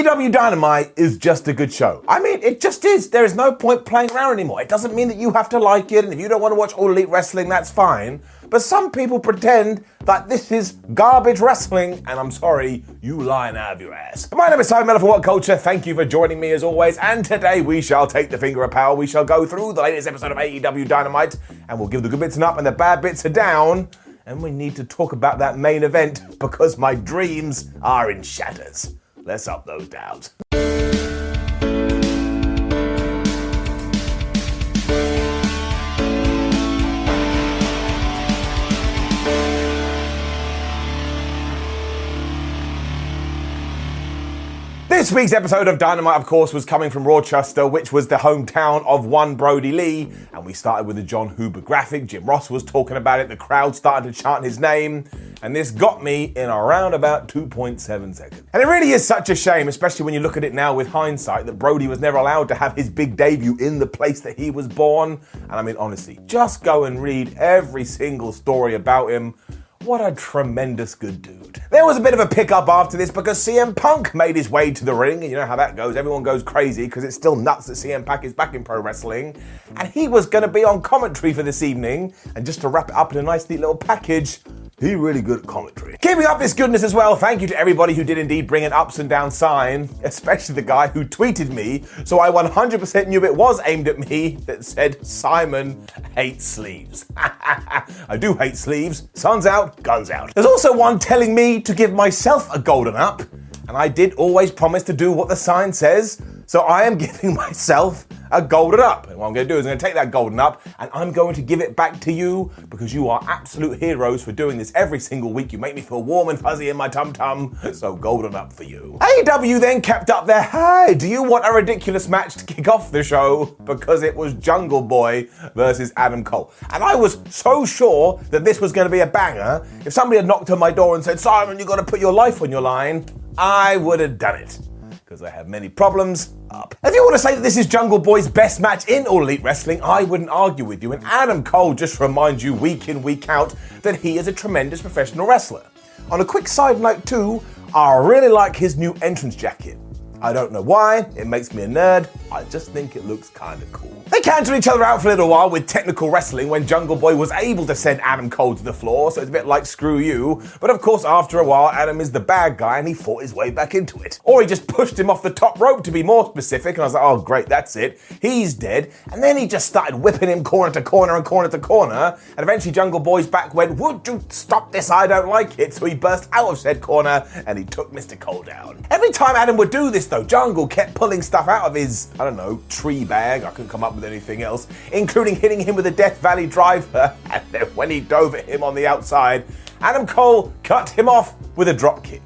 AEW Dynamite is just a good show. I mean, it just is. There is no point playing around anymore. It doesn't mean that you have to like it, and if you don't want to watch All Elite Wrestling, that's fine. But some people pretend that this is garbage wrestling, and I'm sorry, you lying out of your ass. My name is Simon Miller for What Culture. Thank you for joining me as always, and today we shall take the finger of power. We shall go through the latest episode of AEW Dynamite, and we'll give the good bits an up and the bad bits a down. And we need to talk about that main event because my dreams are in shatters. Let's up those downs. This week's episode of Dynamite, of course, was coming from Rochester, which was the hometown of one Brodie Lee. And we started with the Jon Huber graphic. Jim Ross was talking about it. The crowd started to chant his name. And this got me in around about 2.7 seconds. And it really is such a shame, especially when you look at it now with hindsight, that Brody was never allowed to have his big debut in the place that he was born. And I mean, honestly, just go and read every single story about him. What a tremendous good dude. There was a bit of a pickup after this because CM Punk made his way to the ring, and you know how that goes. Everyone goes crazy because it's still nuts that CM Punk is back in pro wrestling. And he was going to be on commentary for this evening. And just to wrap it up in a nice, neat little package, he really good at commentary. Keeping up this goodness as well, thank you to everybody who did indeed bring an ups and down sign, especially the guy who tweeted me, so I 100% knew it was aimed at me, that said, Simon hates sleeves. I do hate sleeves. Sun's out, guns out. There's also one telling me to give myself a golden up, and I did always promise to do what the sign says, so I am giving myself a golden up. And what I'm going to do is I'm going to take that golden up and I'm going to give it back to you because you are absolute heroes for doing this every single week. You make me feel warm and fuzzy in my tum tum. So golden up for you. AEW then kept up their hey, do you want a ridiculous match to kick off the show? Because it was Jungle Boy versus Adam Cole. And I was so sure that this was going to be a banger. If somebody had knocked on my door and said, Simon, you've got to put your life on your line, I would have done it because I have many problems up. If you want to say that this is Jungle Boy's best match in All Elite Wrestling, I wouldn't argue with you. And Adam Cole just reminds you week in, week out that he is a tremendous professional wrestler. On a quick side note, too, I really like his new entrance jacket. I don't know why, it makes me a nerd, I just think it looks kinda cool. They countered each other out for a little while with technical wrestling when Jungle Boy was able to send Adam Cole to the floor, so it's a bit like screw you. But of course, after a while, Adam is the bad guy and he fought his way back into it. Or he just pushed him off the top rope to be more specific, and I was like, oh great, that's it. He's dead. And then he just started whipping him corner to corner and corner to corner, and eventually Jungle Boy's back went, would you stop this? I don't like it. So he burst out of said corner and he took Mr. Cole down. Every time Adam would do this though, Jungle kept pulling stuff out of his, I don't know, tree bag. I couldn't come up with anything else, including hitting him with a Death Valley driver. And then when he dove at him on the outside, Adam Cole cut him off with a drop kick.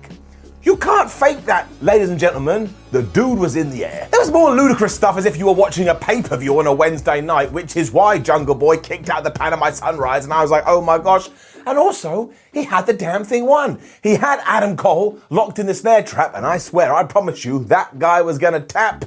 You can't fake that, ladies and gentlemen. The dude was in the air. There was more ludicrous stuff as if you were watching a pay per view on a Wednesday night, which is why Jungle Boy kicked out the Panama Sunrise, and I was like, oh my gosh. And also, he had the damn thing won. He had Adam Cole locked in the snare trap, and I swear, I promise you, that guy was gonna tap.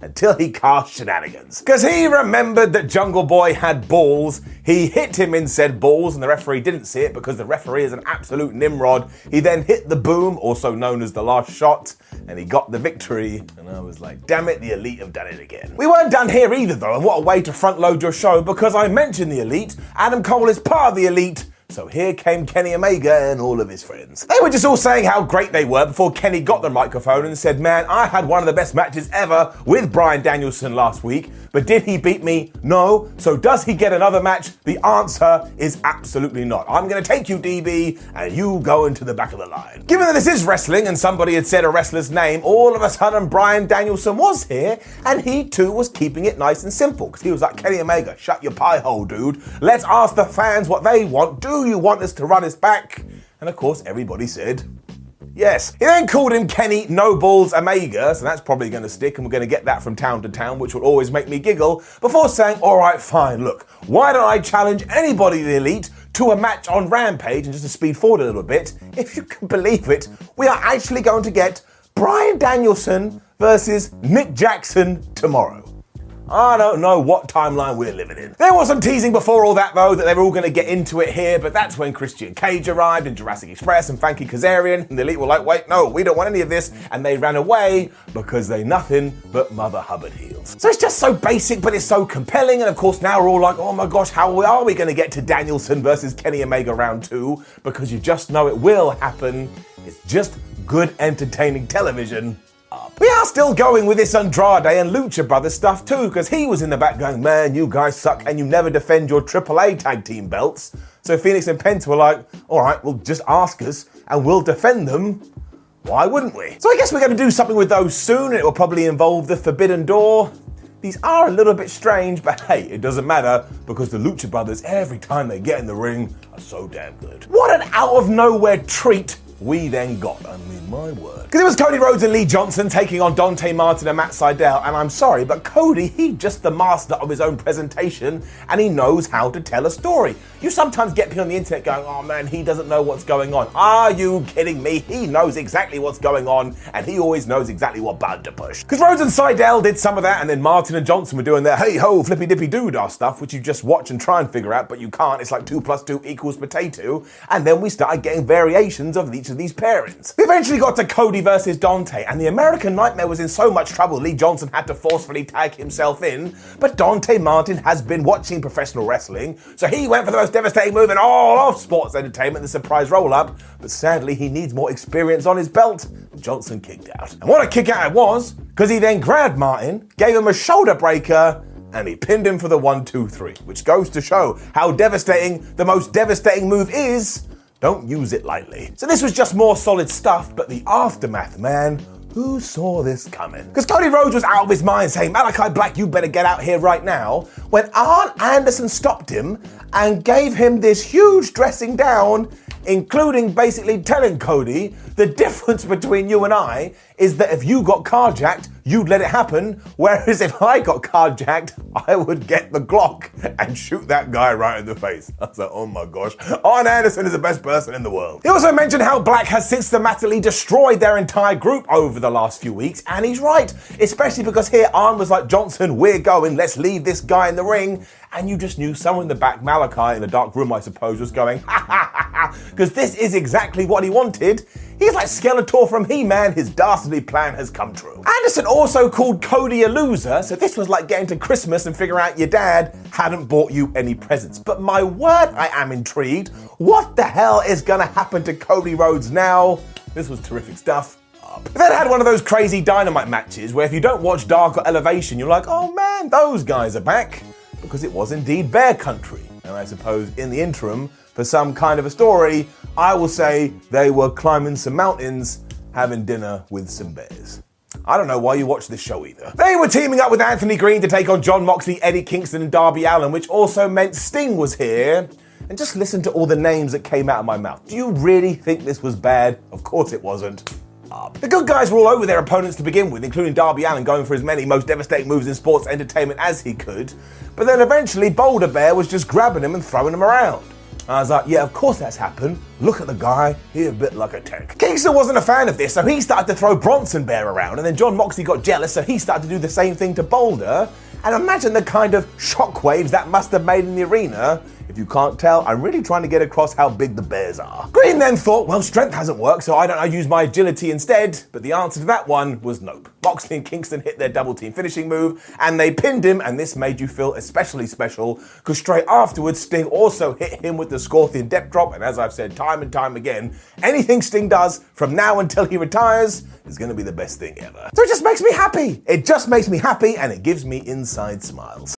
Until he cast shenanigans. Because he remembered that Jungle Boy had balls, he hit him in said balls, and the referee didn't see it because the referee is an absolute Nimrod. He then hit the boom, also known as the last shot, and he got the victory. And I was like, damn it, the Elite have done it again. We weren't done here either, though, and what a way to front load your show because I mentioned the Elite. Adam Cole is part of the Elite. So here came Kenny Omega and all of his friends. They were just all saying how great they were before Kenny got the microphone and said, Man, I had one of the best matches ever with Bryan Danielson last week, but did he beat me? No. So does he get another match? The answer is absolutely not. I'm going to take you, DB, and you go into the back of the line. Given that this is wrestling and somebody had said a wrestler's name, all of a sudden Bryan Danielson was here, and he too was keeping it nice and simple because he was like, Kenny Omega, shut your pie hole, dude. Let's ask the fans what they want. Do you want us to run us back? And of course, everybody said, Yes. He then called him Kenny No Balls Omega, so that's probably going to stick, and we're going to get that from town to town, which will always make me giggle, before saying, all right, fine, look, why don't I challenge anybody in the elite to a match on Rampage, and just to speed forward a little bit, if you can believe it, we are actually going to get Bryan Danielson versus Nick Jackson tomorrow. I don't know what timeline we're living in. There was some teasing before all that, though, that they were all going to get into it here, but that's when Christian Cage arrived in Jurassic Express and Frankie Kazarian, and the Elite were like, wait, no, we don't want any of this, and they ran away because they nothing but Mother Hubbard heels. So it's just so basic, but it's so compelling, and of course now we're all like, oh my gosh, how are we going to get to Danielson versus Kenny Omega round two? Because you just know it will happen. It's just good, entertaining television We are still going with this Andrade and Lucha Brothers stuff too, because he was in the back going, man, you guys suck and you never defend your AAA tag team belts. So Fenix and Penta were like, all right, well, just ask us and we'll defend them. Why wouldn't we? So I guess we're going to do something with those soon. And it will probably involve the Forbidden Door. These are a little bit strange, but hey, it doesn't matter because the Lucha Brothers, every time they get in the ring, are so damn good. What an out of nowhere treat we then got. I mean, my word. Because it was Cody Rhodes and Lee Johnson taking on Dante Martin and Matt Sydal, and I'm sorry, but Cody, he's just the master of his own presentation, and he knows how to tell a story. You sometimes get people on the internet going, oh man, he doesn't know what's going on. Are you kidding me? He knows exactly what's going on, and he always knows exactly what button to push. Because Rhodes and Sydal did some of that, and then Martin and Johnson were doing their hey ho, flippy dippy doodah stuff, which you just watch and try and figure out, but you can't. It's like two plus two equals potato. And then we started getting variations of each of these pairings. We eventually got to Cody versus Dante, and the American Nightmare was in so much trouble, Lee Johnson had to forcefully tag himself in. But Dante Martin has been watching professional wrestling, so he went for the most devastating move in all of sports entertainment, the surprise roll up. But sadly, he needs more experience on his belt. Johnson kicked out. And what a kick out it was, because he then grabbed Martin, gave him a shoulder breaker, and he pinned him for the one, two, three, which goes to show how devastating the most devastating move is. Don't use it lightly. So this was just more solid stuff, but the aftermath, man. Who saw this coming? Because Cody Rhodes was out of his mind saying, Malakai Black, you better get out here right now. When Arn Anderson stopped him and gave him this huge dressing down, including basically telling Cody the difference between you and I is that if you got carjacked, you'd let it happen. Whereas if I got carjacked, I would get the Glock and shoot that guy right in the face. I was like, oh my gosh. Arn Anderson is the best person in the world. He also mentioned how Black has systematically destroyed their entire group over the last few weeks, and he's right. Especially because here Arn was like, Johnson, we're going, let's leave this guy in the ring. And you just knew someone in the back, Malakai, in the dark room, I suppose, was going, ha ha ha ha, because this is exactly what he wanted. He's like Skeletor from He-Man, his dastardly plan has come true. Anderson also called Cody a loser, so this was like getting to Christmas and figuring out your dad hadn't bought you any presents. But my word, I am intrigued. What the hell is gonna happen to Cody Rhodes now? This was terrific stuff. Up. Then had one of those crazy dynamite matches where if you don't watch Dark or Elevation, you're like, oh man, those guys are back. Because it was indeed Bear Country. And I suppose in the interim, for some kind of a story, I will say they were climbing some mountains, having dinner with some bears. I don't know why you watch this show either. They were teaming up with Anthony Greene to take on Jon Moxley, Eddie Kingston, and Darby Allin, which also meant Sting was here. And just listen to all the names that came out of my mouth. Do you really think this was bad? Of course it wasn't. Up. The good guys were all over their opponents to begin with, including Darby Allin going for as many most devastating moves in sports entertainment as he could. But then eventually Boulder Bear was just grabbing him and throwing him around. I was like, yeah, of course that's happened. Look at the guy, he's a bit like a tank. Kingston wasn't a fan of this, so he started to throw Bronson Bear around, and then Jon Moxley got jealous, so he started to do the same thing to Boulder. And imagine the kind of shockwaves that must have made in the arena. You can't tell, I'm really trying to get across how big the bears are. Greene then thought, well, strength hasn't worked, so I don't I use my agility instead. But the answer to that one was nope. Moxley and Kingston hit their double team finishing move, and they pinned him, and this made you feel especially special, because straight afterwards, Sting also hit him with the Scorpion Death Drop, and as I've said time and time again, anything Sting does from now until he retires is going to be the best thing ever. So it just makes me happy. It just makes me happy, and it gives me inside smiles.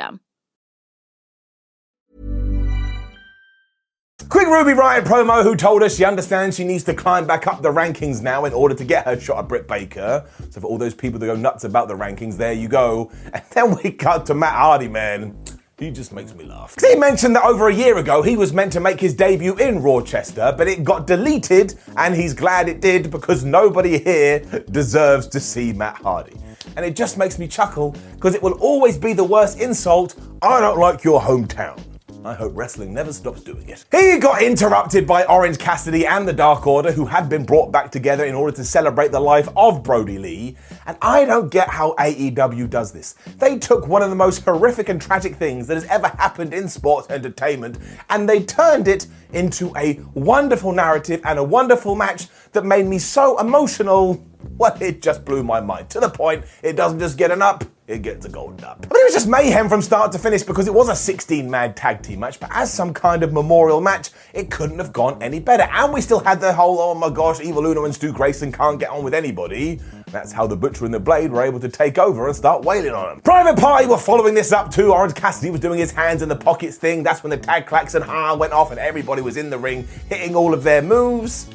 Quick Ruby Riott promo who told us she understands she needs to climb back up the rankings now in order to get her shot at Britt Baker. So for all those people that go nuts about the rankings, there you go. And then we cut to Matt Hardy, man. He just makes me laugh. He mentioned that over a year ago he was meant to make his debut in Rochester, but it got deleted, and he's glad it did because nobody here deserves to see Matt Hardy. And it just makes me chuckle because it will always be the worst insult. I don't like your hometown. I hope wrestling never stops doing it. He got interrupted by Orange Cassidy and the Dark Order, who had been brought back together in order to celebrate the life of Brodie Lee. And I don't get how AEW does this. They took one of the most horrific and tragic things that has ever happened in sports entertainment and they turned it into a wonderful narrative and a wonderful match that made me so emotional. Well, it just blew my mind to the point it doesn't just get an up, it gets a golden up. But it was just mayhem from start to finish because it was a 16 man tag team match, but as some kind of memorial match, it couldn't have gone any better. And we still had the whole, oh my gosh, Evil Uno and Stu Grayson can't get on with anybody. That's how the Butcher and the Blade were able to take over and start wailing on them. Private Party were following this up too. Orange Cassidy was doing his hands in the pockets thing. That's when the tag clacks and ha went off and everybody was in the ring hitting all of their moves.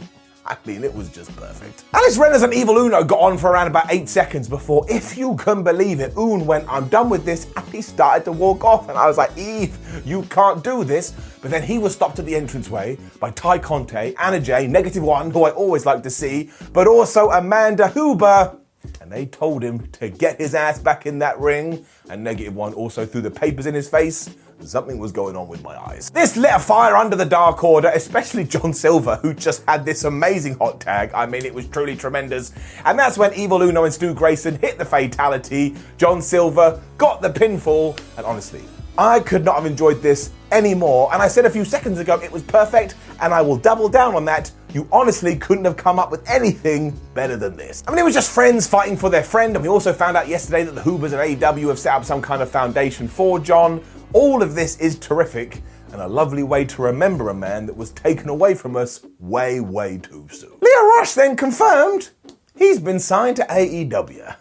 I mean, it was just perfect. Alex Reynolds and Evil Uno got on for around about eight seconds before, if you can believe it, Un went, I'm done with this, and he started to walk off. And I was like, Eve, you can't do this. But then he was stopped at the entranceway by Tay Conti, Anna Jay, Negative One, who I always like to see, but also Amanda Huber. And they told him to get his ass back in that ring. And Negative One also threw the papers in his face. Something was going on with my eyes. This lit a fire under the Dark Order, especially John Silver, who just had this amazing hot tag. I mean, it was truly tremendous. And that's when Evil Uno and Stu Grayson hit the fatality. John Silver got the pinfall. And honestly, I could not have enjoyed this anymore. And I said a few seconds ago it was perfect, and I will double down on that. You honestly couldn't have come up with anything better than this. I mean, it was just friends fighting for their friend, and we also found out yesterday that the Hubers and AEW have set up some kind of foundation for John. All of this is terrific and a lovely way to remember a man that was taken away from us way, way too soon. Lio Rush then confirmed he's been signed to AEW.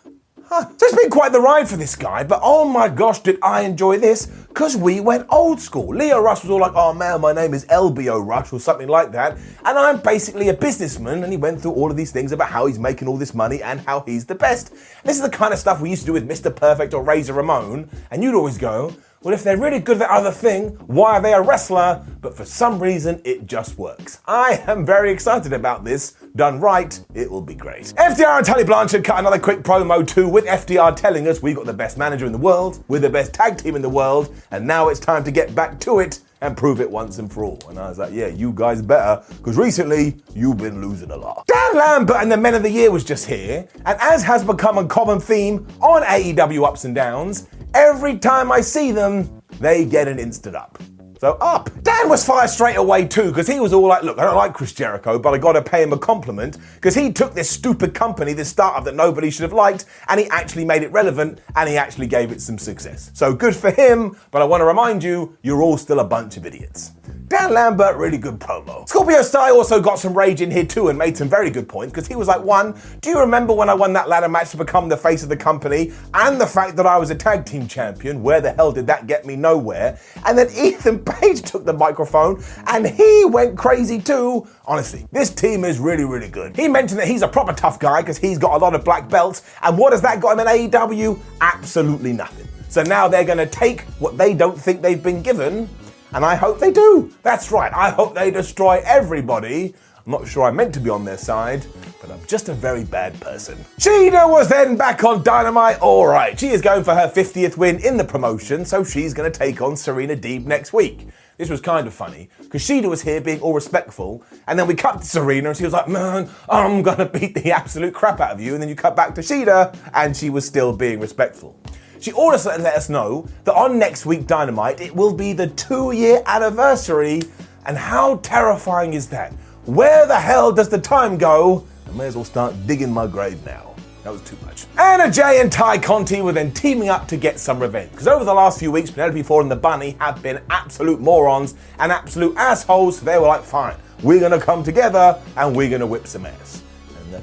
Huh. So it's been quite the ride for this guy, but oh my gosh, did I enjoy this? Because we went old school. Lio Rush was all like, oh man, my name is LBO Rush or something like that. And I'm basically a businessman. And he went through all of these things about how he's making all this money and how he's the best. This is the kind of stuff we used to do with Mr. Perfect or Razor Ramon. And you'd always go, well, if they're really good at other thing, why are they a wrestler? But for some reason, it just works. I am very excited about this. Done right, it will be great. FTR and Tully Blanchard cut another quick promo too, with FTR telling us we've got the best manager in the world, we're the best tag team in the world, and now it's time to get back to it and prove it once and for all. And I was like, yeah, you guys better, because recently you've been losing a lot. Dan Lambert and the Men of the Year was just here, and as has become a common theme on AEW ups and downs, every time I see them, they get an instant up. So up. Dan was fired straight away too, because he was all like, look, I don't like Chris Jericho, but I gotta pay him a compliment, because he took this stupid company, this startup that nobody should have liked, and he actually made it relevant, and he actually gave it some success. So good for him, but I wanna remind you, you're all still a bunch of idiots. Dan Lambert, really good promo. Scorpio Sky also got some rage in here too and made some very good points because he was like, one, do you remember when I won that ladder match to become the face of the company and the fact that I was a tag team champion? Where the hell did that get me? Nowhere. And then Ethan Page took the microphone and he went crazy too. Honestly, this team is really, really good. He mentioned that he's a proper tough guy because he's got a lot of black belts. And what has that got him in AEW? Absolutely nothing. So now they're going to take what they don't think they've been given and I hope they do. That's right, I hope they destroy everybody. I'm not sure I meant to be on their side, but I'm just a very bad person. Shida was then back on Dynamite. All right, she is going for her 50th win in the promotion, so she's going to take on Serena Deeb next week. This was kind of funny because Shida was here being all respectful, and then we cut to Serena and she was like, Man, I'm gonna beat the absolute crap out of you. And then you cut back to Shida and she was still being respectful. She also let us know that on next week Dynamite, it will be the two year anniversary. And how terrifying is that? Where the hell does the time go? I may as well start digging my grave now. That was too much. Anna Jay and Tay Conti were then teaming up to get some revenge. Because over the last few weeks, Penelope Ford and the Bunny have been absolute morons and absolute assholes. So they were like, fine, we're gonna come together and we're gonna whip some ass.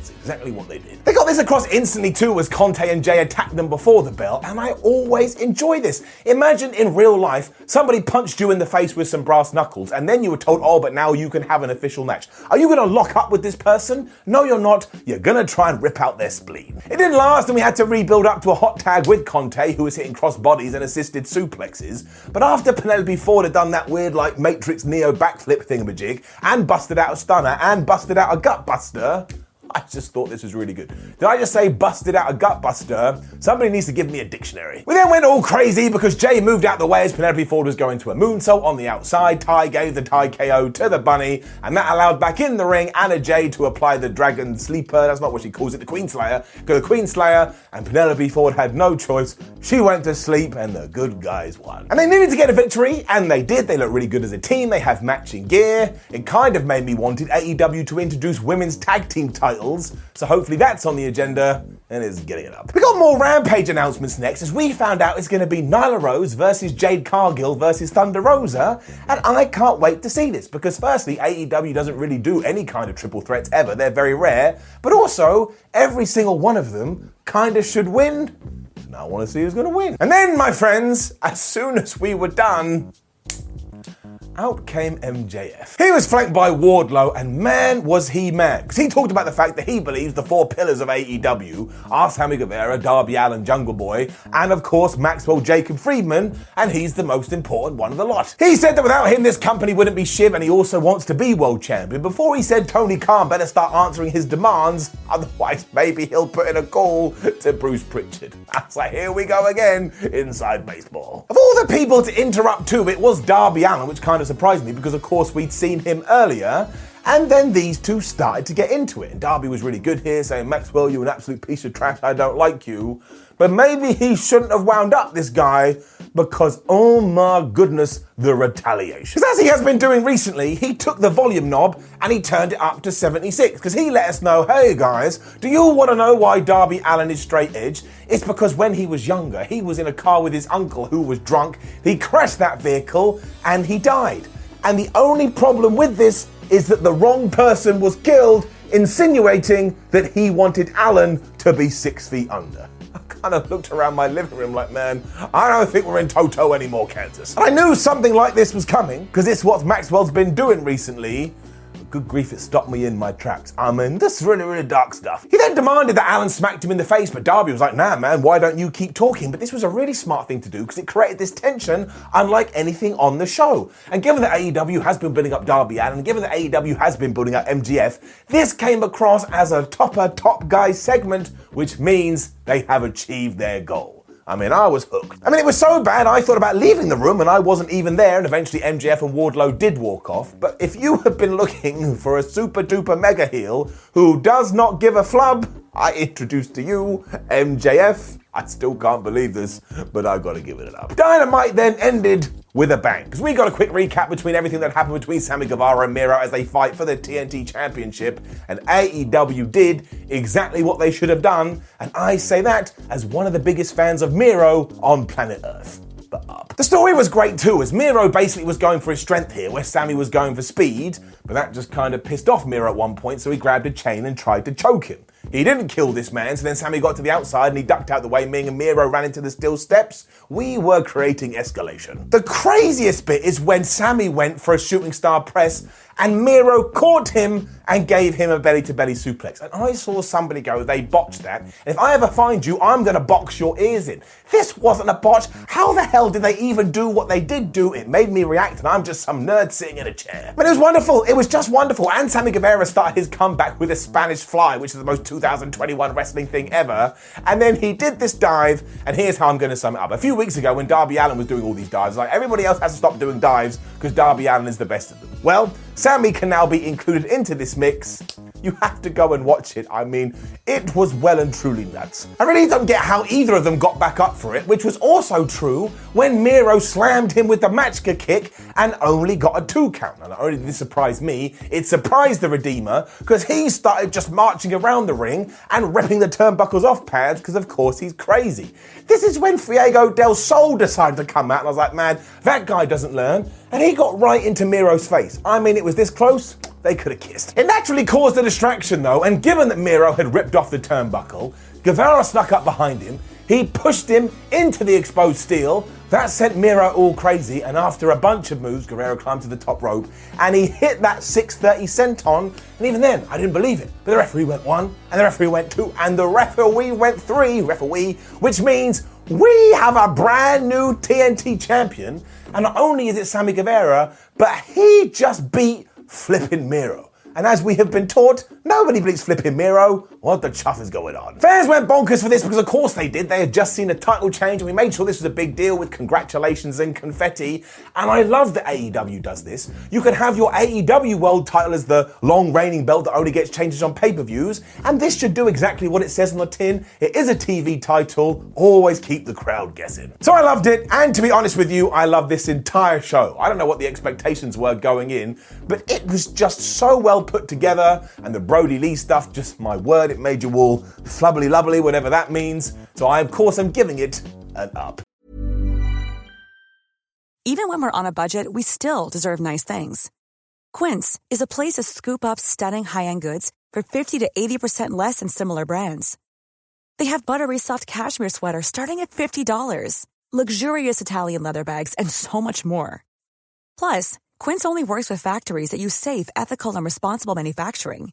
That's exactly what they did. They got this across instantly too as Conti and Jay attacked them before the bell, and I always enjoy this. Imagine in real life, somebody punched you in the face with some brass knuckles, and then you were told, oh, but now you can have an official match. Are you gonna lock up with this person? No, you're not. You're gonna try and rip out their spleen. It didn't last, and we had to rebuild up to a hot tag with Conti, who was hitting cross bodies and assisted suplexes. But after Penelope Ford had done that weird, like, Matrix Neo backflip thingamajig, and busted out a stunner, and busted out a gut buster, I just thought this was really good. Did I just say busted out a gut buster? Somebody needs to give me a dictionary. We then went all crazy because Jay moved out the way as Penelope Ford was going to a moonsault on the outside. Ty gave the Ty KO to the bunny, and that allowed back in the ring Anna Jay to apply the dragon sleeper. That's not what she calls it, the Queen Slayer. Go the Queen Slayer, and Penelope Ford had no choice. She went to sleep, and the good guys won. And they needed to get a victory, and they did. They look really good as a team. They have matching gear. It kind of made me wanted AEW to introduce women's tag team titles so hopefully that's on the agenda and is getting it up. We got more Rampage announcements next as we found out it's going to be Nyla Rose versus Jade Cargill versus Thunder Rosa, and I can't wait to see this because firstly, AEW doesn't really do any kind of triple threats ever. They're very rare, but also every single one of them kind of should win. Now I want to see who's going to win. And then, my friends, as soon as we were done, out came MJF. He was flanked by Wardlow, and man, was he mad. Because he talked about the fact that he believes the four pillars of AEW are Sammy Guevara, Darby Allin, Jungle Boy, and of course Maxwell Jacob Friedman, and he's the most important one of the lot. He said that without him, this company wouldn't be Shiv, and he also wants to be world champion. Before he said Tony Khan better start answering his demands, otherwise maybe he'll put in a call to Bruce Prichard. Was like, here we go again, inside baseball. Of all the people to interrupt too, it was Darby Allin, which kind of surprised me because, of course, we'd seen him earlier. And then these two started to get into it. And Darby was really good here, saying, Maxwell, you're an absolute piece of trash. I don't like you. But maybe he shouldn't have wound up this guy because, oh my goodness, the retaliation. Because as he has been doing recently, he took the volume knob and he turned it up to 76 because he let us know, hey guys, do you want to know why Darby Allin is straight edge? It's because when he was younger, he was in a car with his uncle who was drunk. He crashed that vehicle and he died. And the only problem with this is that the wrong person was killed, insinuating that he wanted Allin to be six feet under. Kind of looked around my living room like, man, I don't think we're in Toto anymore, Kansas. And I knew something like this was coming because it's what Maxwell's been doing recently Good grief, it stopped me in my tracks. I mean, this is really, really dark stuff. He then demanded that Allin smacked him in the face, but Darby was like, nah, man, why don't you keep talking? But this was a really smart thing to do because it created this tension unlike anything on the show. And given that AEW has been building up Darby Allin, and given that AEW has been building up MJF, this came across as a topper top guy segment, which means they have achieved their goal. I mean, I was hooked. I mean, it was so bad I thought about leaving the room and I wasn't even there, and eventually MJF and Wardlow did walk off. But if you have been looking for a super duper mega heel who does not give a flub, I introduce to you MJF. I still can't believe this, but I gotta give it up. Dynamite then ended with a bang. Because we got a quick recap between everything that happened between Sammy Guevara and Miro as they fight for the TNT Championship, and AEW did exactly what they should have done, and I say that as one of the biggest fans of Miro on planet Earth. But up. The story was great too, as Miro basically was going for his strength here, where Sammy was going for speed, but that just kind of pissed off Miro at one point, so he grabbed a chain and tried to choke him. He didn't kill this man, so then Sammy got to the outside and he ducked out the way. Ming and Miro ran into the steel steps. We were creating escalation. The craziest bit is when Sammy went for a shooting star press and Miro caught him and gave him a belly to belly suplex. And I saw somebody go, they botched that. And if I ever find you, I'm going to box your ears in. This wasn't a botch. How the hell did they even do what they did do? It made me react, and I'm just some nerd sitting in a chair. But it was wonderful. It was just wonderful. And Sammy Guevara started his comeback with a Spanish fly, which is the most 2021 wrestling thing ever. And then he did this dive, and here's how I'm going to sum it up. A few weeks ago, when Darby Allin was doing all these dives, like everybody else has to stop doing dives because Darby Allin is the best of them. Well, Sammy can now be included into this mix. You have to go and watch it. I mean, it was well and truly nuts. I really don't get how either of them got back up for it, which was also true when Miro slammed him with the Machka kick and only got a two count. And not only did this surprise me, it surprised the Redeemer because he started just marching around the ring and ripping the turnbuckles off pads because, of course, he's crazy. This is when Fuego del Sol decided to come out, and I was like, man, that guy doesn't learn. And he got right into Miro's face. I mean, it was this close, they could have kissed. It naturally caused a distraction though, and given that Miro had ripped off the turnbuckle, Guevara snuck up behind him. He pushed him into the exposed steel. That sent Miro all crazy, and after a bunch of moves, Guerrero climbed to the top rope and he hit that 630 senton. And even then, I didn't believe it. But the referee went one, and the referee went two, and the referee went three, referee, which means we have a brand new TNT champion. And not only is it Sammy Guevara, but he just beat flipping Miro. And as we have been taught, nobody beats flipping Miro. What the chuff is going on? Fans went bonkers for this because, of course, they did. They had just seen a title change, and we made sure this was a big deal with congratulations and confetti. And I love that AEW does this. You can have your AEW World title as the long reigning belt that only gets changes on pay per views, and this should do exactly what it says on the tin. It is a TV title. Always keep the crowd guessing. So I loved it, and to be honest with you, I love this entire show. I don't know what the expectations were going in, but it was just so well put together, and the Brodie Lee stuff, just my word, it made you all flubbly lubbly, whatever that means. So I, of course, am giving it an up. Even when we're on a budget, we still deserve nice things. Quince is a place to scoop up stunning high end goods for 50 to 80% less than similar brands. They have buttery soft cashmere sweaters starting at $50, luxurious Italian leather bags, and so much more. Plus, Quince only works with factories that use safe, ethical, and responsible manufacturing.